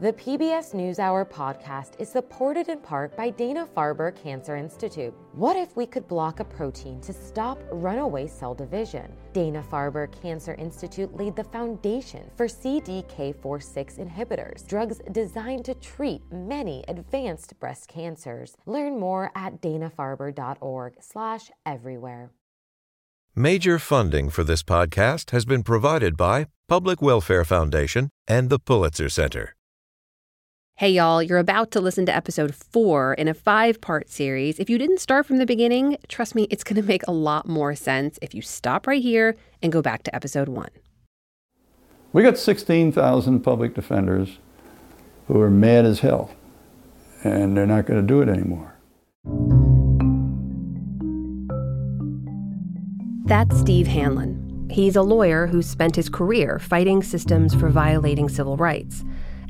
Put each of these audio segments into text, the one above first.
The PBS NewsHour podcast is supported in part by Dana Farber Cancer Institute. What if we could block a protein to stop runaway cell division? Dana Farber Cancer Institute laid the foundation for CDK4/6 inhibitors, drugs designed to treat many advanced breast cancers. Learn more at danafarber.org/everywhere. Major funding for this podcast has been provided by Public Welfare Foundation and the Pulitzer Center. Hey, y'all, you're about to listen to episode four in a five part series. If you didn't start from the beginning, trust me, it's going to make a lot more sense if you stop right here and go back to episode one. We got 16,000 public defenders who are mad as hell, and they're not going to do it anymore. That's Steve Hanlon. He's a lawyer who spent his career fighting systems for violating civil rights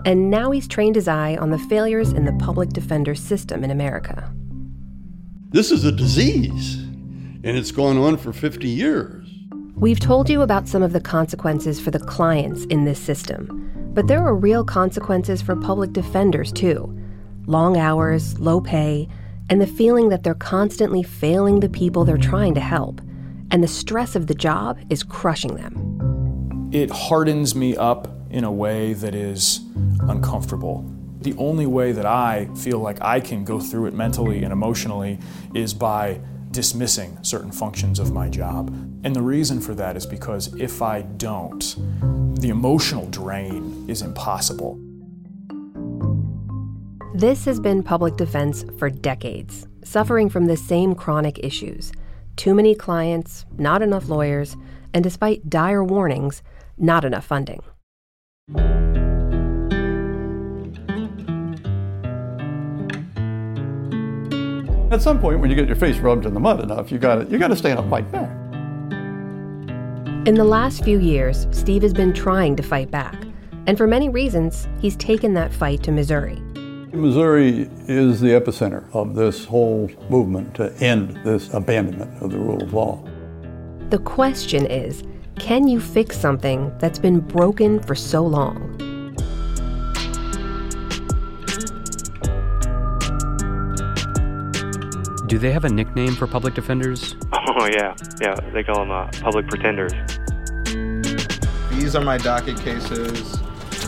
and now he's trained his eye on the failures in the public defender system in America. This is a disease, and it's gone on for 50 years. We've told you about some of the consequences for the clients in this system, but there are real consequences for public defenders too long hours, low pay, and the feeling that they're constantly failing the people they're trying to help. And the stress of the job is crushing them. It hardens me up in a way that is uncomfortable. The only way that I feel like I can go through it mentally and emotionally is by dismissing certain functions of my job. And the reason for that is because if I don't, the emotional drain is impossible. This has been public defense for decades, suffering from the same chronic issues too many clients, not enough lawyers, and despite dire warnings, not enough funding. At some point, when you get your face rubbed in the mud enough, you got you got to stand up and fight back. In the last few years, Steve has been trying to fight back, and for many reasons, he's taken that fight to Missouri. Missouri is the epicenter of this whole movement to end this abandonment of the rule of law. The question is can you fix something that's been broken for so long? Do they have a nickname for public defenders? Oh, yeah. Yeah, they call them uh, public pretenders. These are my docket cases.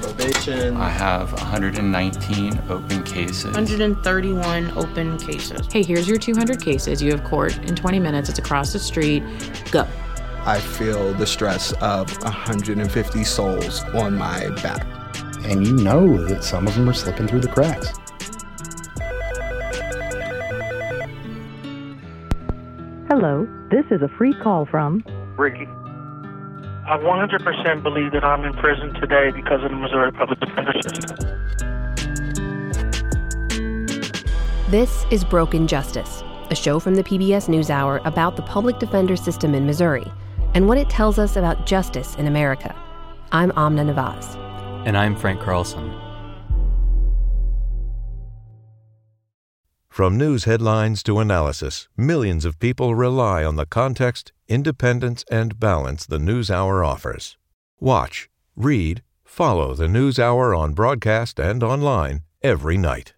Probation. I have 119 open cases. 131 open cases. Hey, here's your 200 cases. You have court in 20 minutes. It's across the street. Go. I feel the stress of 150 souls on my back. And you know that some of them are slipping through the cracks. Hello, this is a free call from Ricky. I 100% believe that I'm in prison today because of the Missouri Public Defender System. This is Broken Justice, a show from the PBS NewsHour about the public defender system in Missouri and what it tells us about justice in America. I'm Amna Nawaz. And I'm Frank Carlson. From news headlines to analysis, millions of people rely on the context, independence, and balance the NewsHour offers. Watch, read, follow the NewsHour on broadcast and online every night.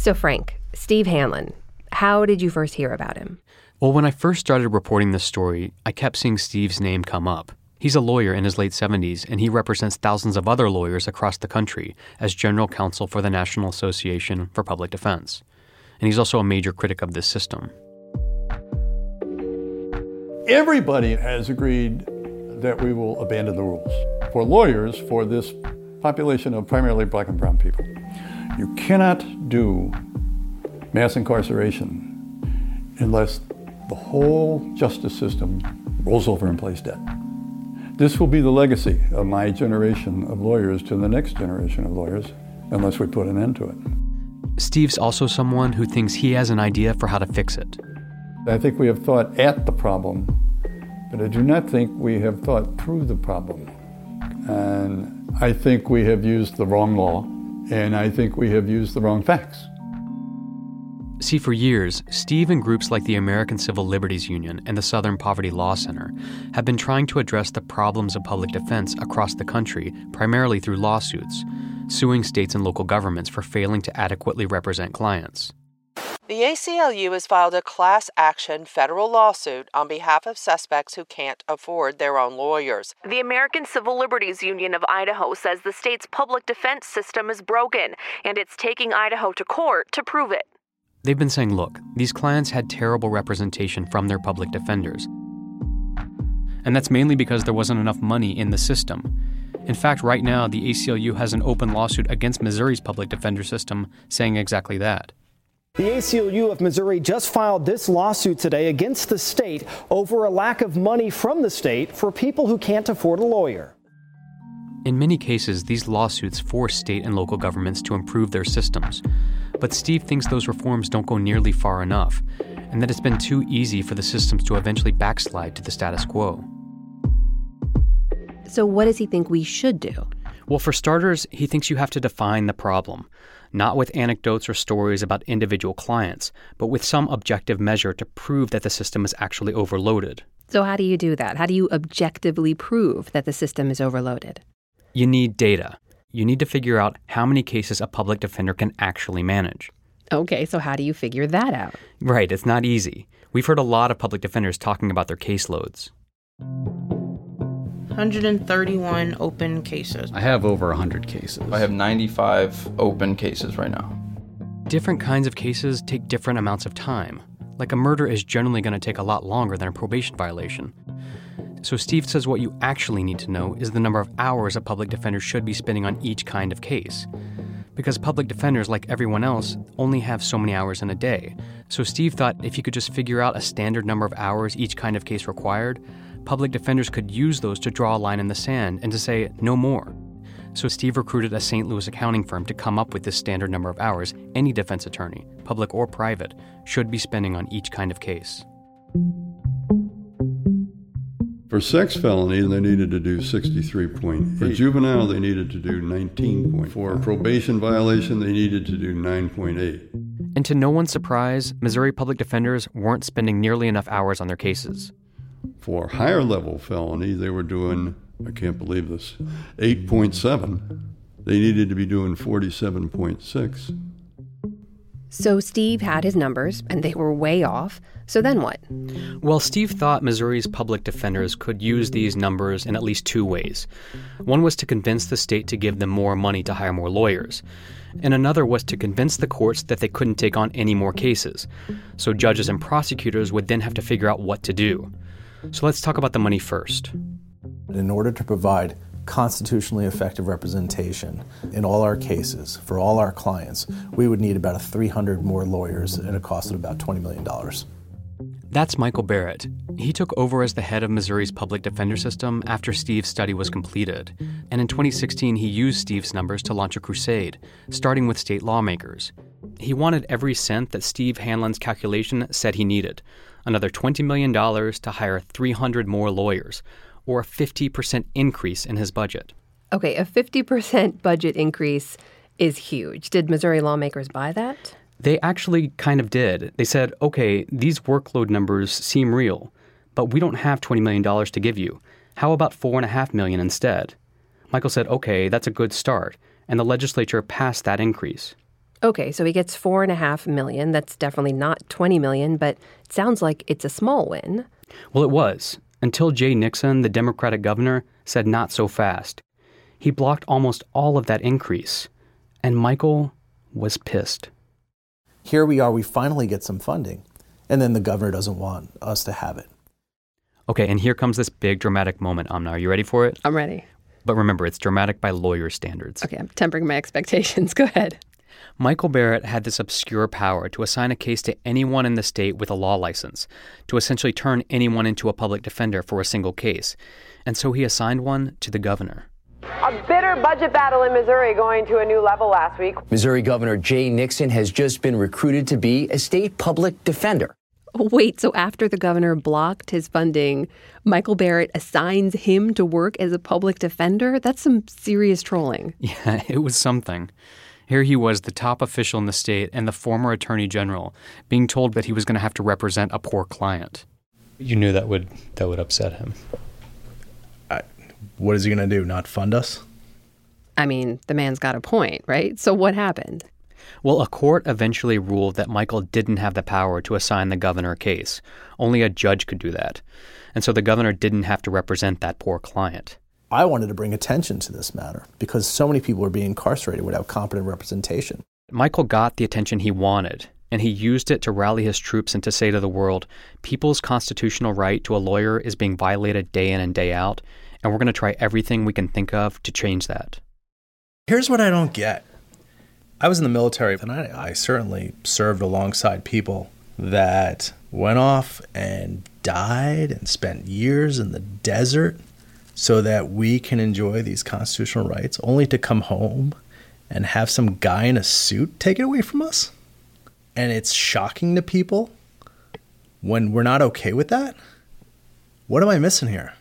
So, Frank, Steve Hanlon, how did you first hear about him? Well, when I first started reporting this story, I kept seeing Steve's name come up. He's a lawyer in his late 70s, and he represents thousands of other lawyers across the country as general counsel for the National Association for Public Defense. And he's also a major critic of this system. Everybody has agreed that we will abandon the rules for lawyers for this population of primarily black and brown people. You cannot do mass incarceration unless the whole justice system rolls over and plays dead. This will be the legacy of my generation of lawyers to the next generation of lawyers unless we put an end to it. Steve's also someone who thinks he has an idea for how to fix it. I think we have thought at the problem, but I do not think we have thought through the problem. And I think we have used the wrong law and I think we have used the wrong facts. See, for years, Steve and groups like the American Civil Liberties Union and the Southern Poverty Law Center have been trying to address the problems of public defense across the country, primarily through lawsuits, suing states and local governments for failing to adequately represent clients. The ACLU has filed a class action federal lawsuit on behalf of suspects who can't afford their own lawyers. The American Civil Liberties Union of Idaho says the state's public defense system is broken, and it's taking Idaho to court to prove it. They've been saying, look, these clients had terrible representation from their public defenders. And that's mainly because there wasn't enough money in the system. In fact, right now, the ACLU has an open lawsuit against Missouri's public defender system saying exactly that. The ACLU of Missouri just filed this lawsuit today against the state over a lack of money from the state for people who can't afford a lawyer. In many cases, these lawsuits force state and local governments to improve their systems. But Steve thinks those reforms don't go nearly far enough, and that it's been too easy for the systems to eventually backslide to the status quo. So, what does he think we should do? Well, for starters, he thinks you have to define the problem not with anecdotes or stories about individual clients, but with some objective measure to prove that the system is actually overloaded. So, how do you do that? How do you objectively prove that the system is overloaded? You need data. You need to figure out how many cases a public defender can actually manage. Okay, so how do you figure that out? Right, it's not easy. We've heard a lot of public defenders talking about their caseloads. 131 open cases. I have over 100 cases. I have 95 open cases right now. Different kinds of cases take different amounts of time. Like a murder is generally going to take a lot longer than a probation violation. So Steve says what you actually need to know is the number of hours a public defender should be spending on each kind of case. Because public defenders, like everyone else, only have so many hours in a day. So Steve thought if he could just figure out a standard number of hours each kind of case required, public defenders could use those to draw a line in the sand and to say no more. So Steve recruited a St. Louis accounting firm to come up with this standard number of hours any defense attorney, public or private, should be spending on each kind of case. For sex felony, they needed to do 63.8. For juvenile, they needed to do 19. For probation violation, they needed to do 9.8. And to no one's surprise, Missouri public defenders weren't spending nearly enough hours on their cases. For higher level felony, they were doing, I can't believe this, 8.7. They needed to be doing 47.6. So Steve had his numbers, and they were way off. So then what? Well, Steve thought Missouri's public defenders could use these numbers in at least two ways. One was to convince the state to give them more money to hire more lawyers, and another was to convince the courts that they couldn't take on any more cases. So judges and prosecutors would then have to figure out what to do. So let's talk about the money first. In order to provide constitutionally effective representation in all our cases for all our clients, we would need about 300 more lawyers at a cost of about $20 million. That's Michael Barrett. He took over as the head of Missouri's public defender system after Steve's study was completed. And in 2016, he used Steve's numbers to launch a crusade, starting with state lawmakers. He wanted every cent that Steve Hanlon's calculation said he needed another $20 million to hire 300 more lawyers, or a 50% increase in his budget. Okay, a 50% budget increase is huge. Did Missouri lawmakers buy that? They actually kind of did. They said, okay, these workload numbers seem real, but we don't have $20 million to give you. How about 4.5 million instead? Michael said, okay, that's a good start, and the legislature passed that increase. Okay, so he gets four and a half million. That's definitely not 20 million, but it sounds like it's a small win. Well, it was, until Jay Nixon, the Democratic governor, said not so fast. He blocked almost all of that increase, and Michael was pissed. Here we are, we finally get some funding, and then the governor doesn't want us to have it. Okay, and here comes this big dramatic moment, Amna. Are you ready for it? I'm ready. But remember, it's dramatic by lawyer standards. Okay, I'm tempering my expectations. Go ahead. Michael Barrett had this obscure power to assign a case to anyone in the state with a law license, to essentially turn anyone into a public defender for a single case. And so he assigned one to the governor. A bitter budget battle in Missouri going to a new level last week. Missouri Governor Jay Nixon has just been recruited to be a state public defender. Wait, so after the governor blocked his funding, Michael Barrett assigns him to work as a public defender? That's some serious trolling. Yeah, it was something. Here he was, the top official in the state and the former attorney general, being told that he was going to have to represent a poor client. You knew that would that would upset him. I, what is he going to do? Not fund us? I mean, the man's got a point, right? So what happened? Well, a court eventually ruled that Michael didn't have the power to assign the governor a case. Only a judge could do that. And so the governor didn't have to represent that poor client. I wanted to bring attention to this matter because so many people were being incarcerated without competent representation. Michael got the attention he wanted, and he used it to rally his troops and to say to the world, people's constitutional right to a lawyer is being violated day in and day out, and we're going to try everything we can think of to change that. Here's what I don't get. I was in the military, and I, I certainly served alongside people that went off and died and spent years in the desert so that we can enjoy these constitutional rights, only to come home and have some guy in a suit take it away from us? And it's shocking to people when we're not okay with that? What am I missing here?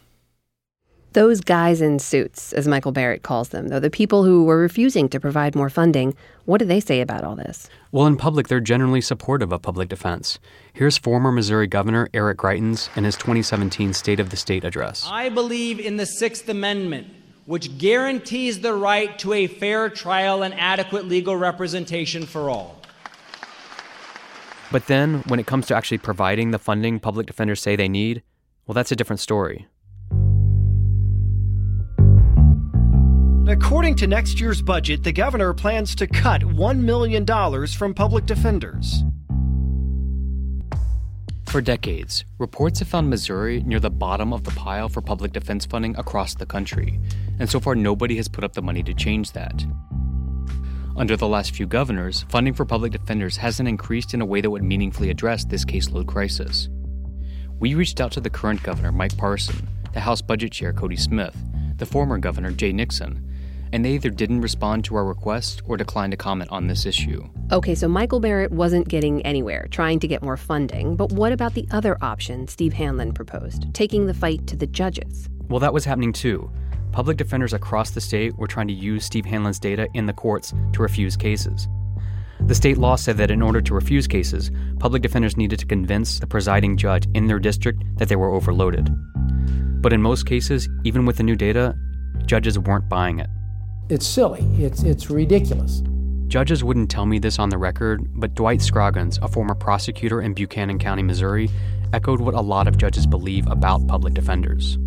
Those guys in suits, as Michael Barrett calls them, though, the people who were refusing to provide more funding, what do they say about all this? Well, in public, they're generally supportive of public defense. Here's former Missouri Governor Eric Greitens in his 2017 State of the State address. I believe in the Sixth Amendment, which guarantees the right to a fair trial and adequate legal representation for all. But then, when it comes to actually providing the funding public defenders say they need, well, that's a different story. According to next year's budget, the governor plans to cut $1 million from public defenders. For decades, reports have found Missouri near the bottom of the pile for public defense funding across the country, and so far nobody has put up the money to change that. Under the last few governors, funding for public defenders hasn't increased in a way that would meaningfully address this caseload crisis. We reached out to the current governor, Mike Parson, the House Budget Chair, Cody Smith, the former governor, Jay Nixon, and they either didn't respond to our request or declined to comment on this issue. Okay, so Michael Barrett wasn't getting anywhere trying to get more funding, but what about the other option Steve Hanlon proposed, taking the fight to the judges? Well, that was happening too. Public defenders across the state were trying to use Steve Hanlon's data in the courts to refuse cases. The state law said that in order to refuse cases, public defenders needed to convince the presiding judge in their district that they were overloaded. But in most cases, even with the new data, judges weren't buying it. It's silly. It's, it's ridiculous. Judges wouldn't tell me this on the record, but Dwight Scroggins, a former prosecutor in Buchanan County, Missouri, echoed what a lot of judges believe about public defenders.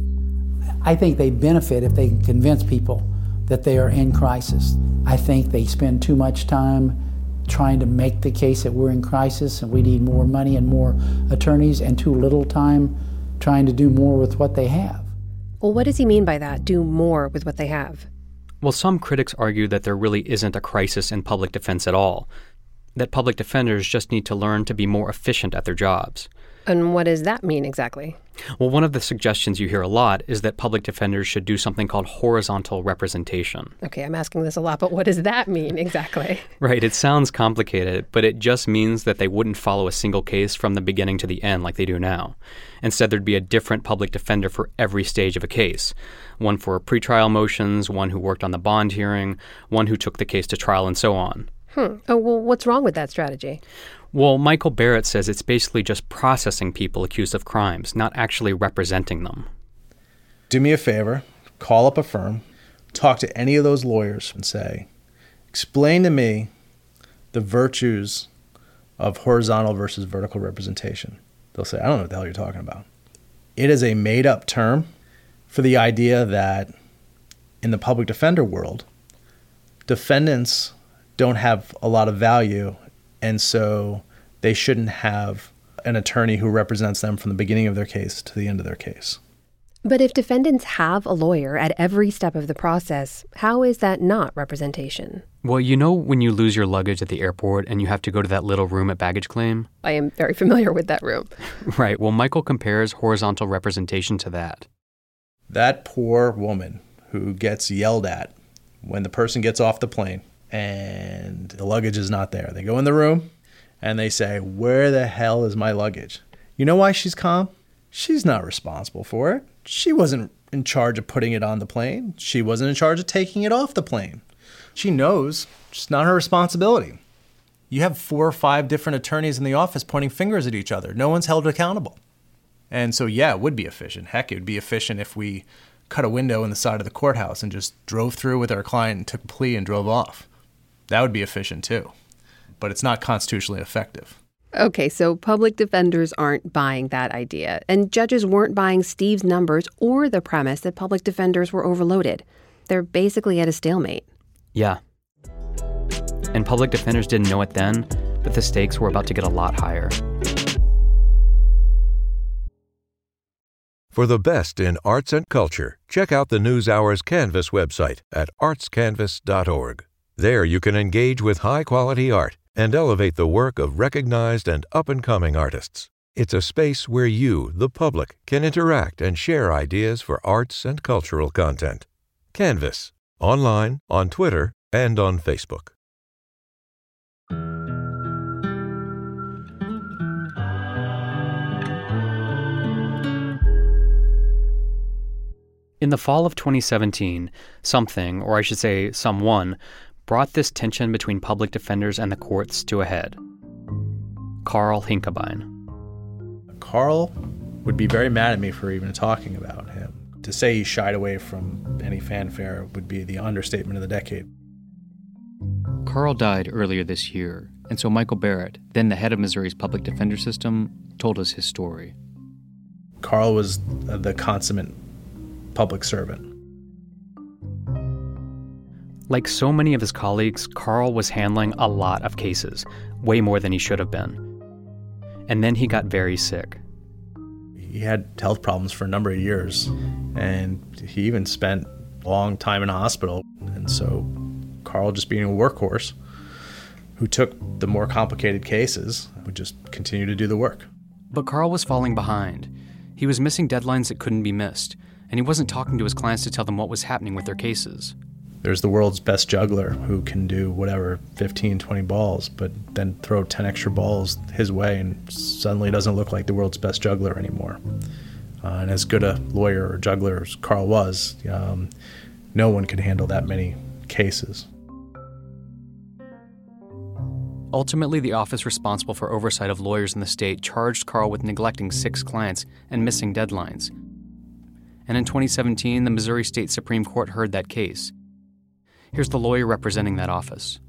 I think they benefit if they can convince people that they are in crisis. I think they spend too much time trying to make the case that we're in crisis and we need more money and more attorneys, and too little time trying to do more with what they have. Well, what does he mean by that? Do more with what they have? Well, some critics argue that there really isn't a crisis in public defense at all, that public defenders just need to learn to be more efficient at their jobs. And what does that mean exactly? Well, one of the suggestions you hear a lot is that public defenders should do something called horizontal representation. Okay, I'm asking this a lot, but what does that mean exactly? right, it sounds complicated, but it just means that they wouldn't follow a single case from the beginning to the end like they do now. Instead, there'd be a different public defender for every stage of a case one for pretrial motions, one who worked on the bond hearing, one who took the case to trial, and so on. Hmm. Oh, well, what's wrong with that strategy? Well, Michael Barrett says it's basically just processing people accused of crimes, not actually representing them. Do me a favor, call up a firm, talk to any of those lawyers, and say, explain to me the virtues of horizontal versus vertical representation. They'll say, I don't know what the hell you're talking about. It is a made up term for the idea that in the public defender world, defendants don't have a lot of value, and so they shouldn't have an attorney who represents them from the beginning of their case to the end of their case. But if defendants have a lawyer at every step of the process, how is that not representation? Well, you know when you lose your luggage at the airport and you have to go to that little room at baggage claim? I am very familiar with that room. right. Well, Michael compares horizontal representation to that. That poor woman who gets yelled at when the person gets off the plane and the luggage is not there. They go in the room and they say, Where the hell is my luggage? You know why she's calm? She's not responsible for it. She wasn't in charge of putting it on the plane, she wasn't in charge of taking it off the plane. She knows, it's not her responsibility. You have four or five different attorneys in the office pointing fingers at each other. No one's held accountable. And so, yeah, it would be efficient. Heck, it would be efficient if we cut a window in the side of the courthouse and just drove through with our client and took a plea and drove off. That would be efficient too. But it's not constitutionally effective. Okay, so public defenders aren't buying that idea, and judges weren't buying Steve's numbers or the premise that public defenders were overloaded. They're basically at a stalemate. Yeah, and public defenders didn't know it then, but the stakes were about to get a lot higher. For the best in arts and culture, check out the NewsHour's Canvas website at artscanvas.org. There you can engage with high quality art and elevate the work of recognized and up and coming artists. It's a space where you, the public, can interact and share ideas for arts and cultural content. Canvas, online, on Twitter, and on Facebook. In the fall of 2017, something, or I should say someone, brought this tension between public defenders and the courts to a head. Carl Hinkebein. Carl would be very mad at me for even talking about him. To say he shied away from any fanfare would be the understatement of the decade. Carl died earlier this year, and so Michael Barrett, then the head of Missouri's public defender system, told us his story. Carl was uh, the consummate public servant. Like so many of his colleagues, Carl was handling a lot of cases, way more than he should have been. And then he got very sick. He had health problems for a number of years, and he even spent a long time in a hospital. And so, Carl, just being a workhorse who took the more complicated cases, would just continue to do the work. But Carl was falling behind. He was missing deadlines that couldn't be missed and he wasn't talking to his clients to tell them what was happening with their cases. There's the world's best juggler who can do whatever 15, 20 balls, but then throw 10 extra balls his way and suddenly doesn't look like the world's best juggler anymore. Uh, and as good a lawyer or juggler as Carl was, um, no one could handle that many cases. Ultimately, the office responsible for oversight of lawyers in the state charged Carl with neglecting six clients and missing deadlines, and in 2017, the Missouri State Supreme Court heard that case. Here's the lawyer representing that office.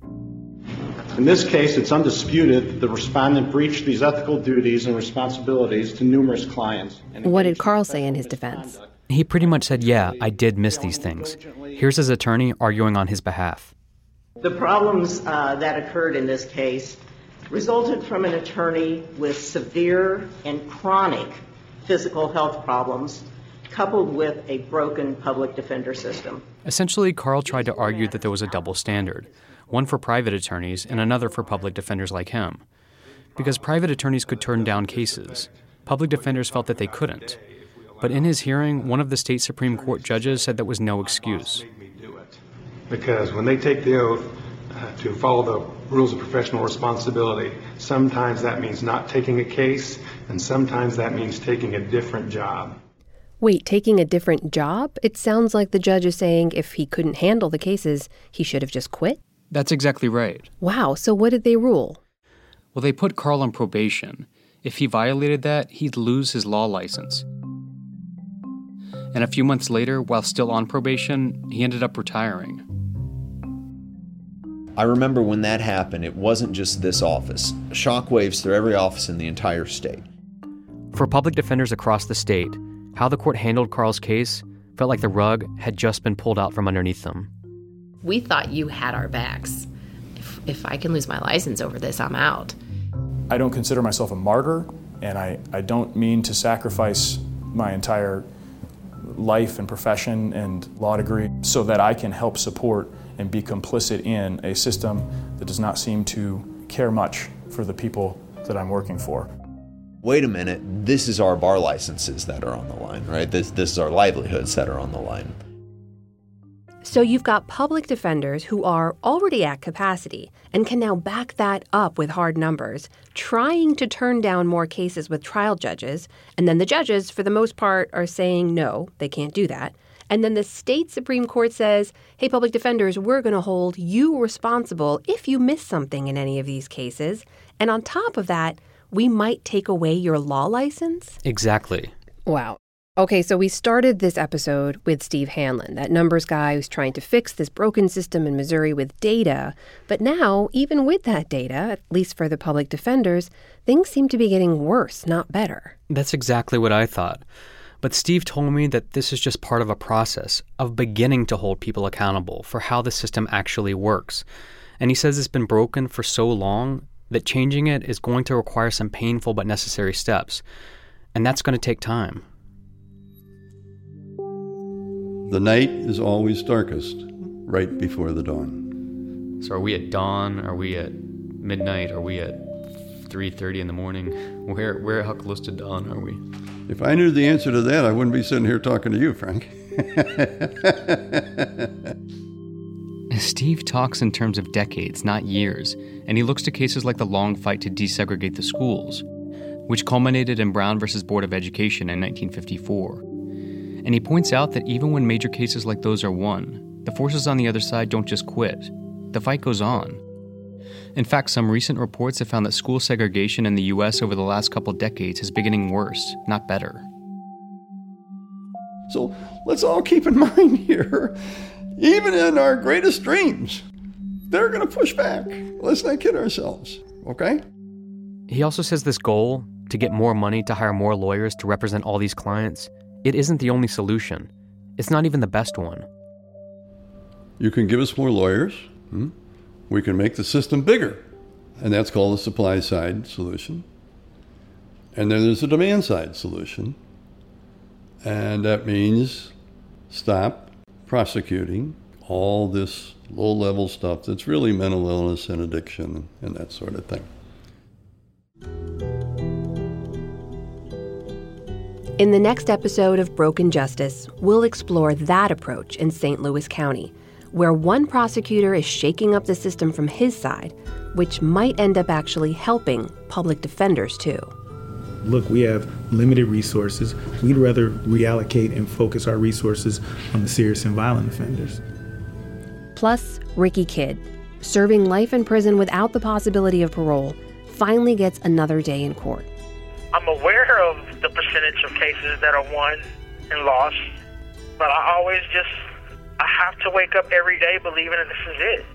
In this case, it's undisputed that the respondent breached these ethical duties and responsibilities to numerous clients. What did Carl say in his defense? He pretty much said, Yeah, I did miss these things. Here's his attorney arguing on his behalf. The problems uh, that occurred in this case resulted from an attorney with severe and chronic physical health problems coupled with a broken public defender system. Essentially, Carl tried to argue that there was a double standard one for private attorneys and another for public defenders like him. Because private attorneys could turn down cases, public defenders felt that they couldn't. But in his hearing, one of the state Supreme Court judges said that was no excuse. Because when they take the oath uh, to follow the rules of professional responsibility, sometimes that means not taking a case, and sometimes that means taking a different job. Wait, taking a different job? It sounds like the judge is saying if he couldn't handle the cases, he should have just quit. That's exactly right. Wow, so what did they rule? Well, they put Carl on probation. If he violated that, he'd lose his law license. And a few months later, while still on probation, he ended up retiring. I remember when that happened, it wasn't just this office, shockwaves through every office in the entire state. For public defenders across the state, how the court handled Carl's case felt like the rug had just been pulled out from underneath them. We thought you had our backs. If, if I can lose my license over this, I'm out. I don't consider myself a martyr, and I, I don't mean to sacrifice my entire life and profession and law degree so that I can help support and be complicit in a system that does not seem to care much for the people that I'm working for wait a minute, this is our bar licenses that are on the line, right? This, this is our livelihoods that are on the line. So you've got public defenders who are already at capacity and can now back that up with hard numbers, trying to turn down more cases with trial judges. And then the judges, for the most part, are saying no, they can't do that. And then the state Supreme Court says, hey, public defenders, we're going to hold you responsible if you miss something in any of these cases. And on top of that, we might take away your law license? Exactly. Wow. Okay, so we started this episode with Steve Hanlon, that numbers guy who's trying to fix this broken system in Missouri with data. But now, even with that data, at least for the public defenders, things seem to be getting worse, not better. That's exactly what I thought. But Steve told me that this is just part of a process of beginning to hold people accountable for how the system actually works. And he says it's been broken for so long that changing it is going to require some painful but necessary steps. And that's going to take time. The night is always darkest right before the dawn. So are we at dawn? Are we at midnight? Are we at 3:30 in the morning? Where where how close to dawn are we? If I knew the answer to that, I wouldn't be sitting here talking to you, Frank. Steve talks in terms of decades, not years, and he looks to cases like the long fight to desegregate the schools, which culminated in Brown versus Board of Education in 1954. And he points out that even when major cases like those are won, the forces on the other side don't just quit. The fight goes on. In fact, some recent reports have found that school segregation in the U.S. over the last couple decades is beginning worse, not better. So let's all keep in mind here, even in our greatest dreams, they're going to push back. Let's not kid ourselves, okay? He also says this goal to get more money to hire more lawyers to represent all these clients it isn't the only solution. It's not even the best one. You can give us more lawyers. Hmm? We can make the system bigger. And that's called the supply side solution. And then there's a demand side solution. And that means stop prosecuting all this low level stuff that's really mental illness and addiction and that sort of thing. In the next episode of Broken Justice, we'll explore that approach in St. Louis County, where one prosecutor is shaking up the system from his side, which might end up actually helping public defenders too. Look, we have limited resources. We'd rather reallocate and focus our resources on the serious and violent offenders. Plus, Ricky Kidd, serving life in prison without the possibility of parole, finally gets another day in court. I'm aware of the percentage of cases that are won and lost, but I always just I have to wake up every day believing that this is it.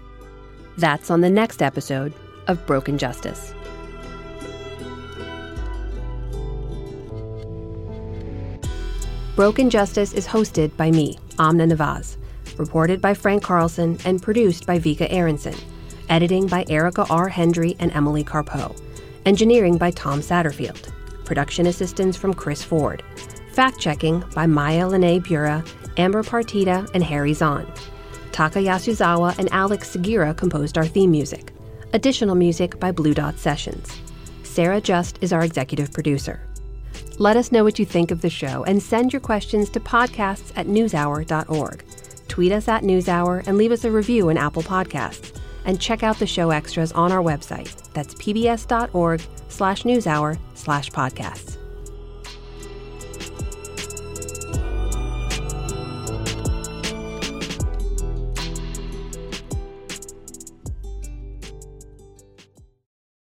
That's on the next episode of Broken Justice. Broken Justice is hosted by me, Amna Nawaz, reported by Frank Carlson, and produced by Vika Aronson. Editing by Erica R. Hendry and Emily Carpeau. Engineering by Tom Satterfield production assistance from Chris Ford. Fact checking by Maya Lene Bura, Amber Partita, and Harry Zahn. Taka Yasuzawa and Alex Segura composed our theme music. Additional music by Blue Dot Sessions. Sarah Just is our executive producer. Let us know what you think of the show and send your questions to podcasts at newshour.org. Tweet us at NewsHour and leave us a review in Apple Podcasts. And check out the show extras on our website. That's pbs.org slash newshour slash podcasts.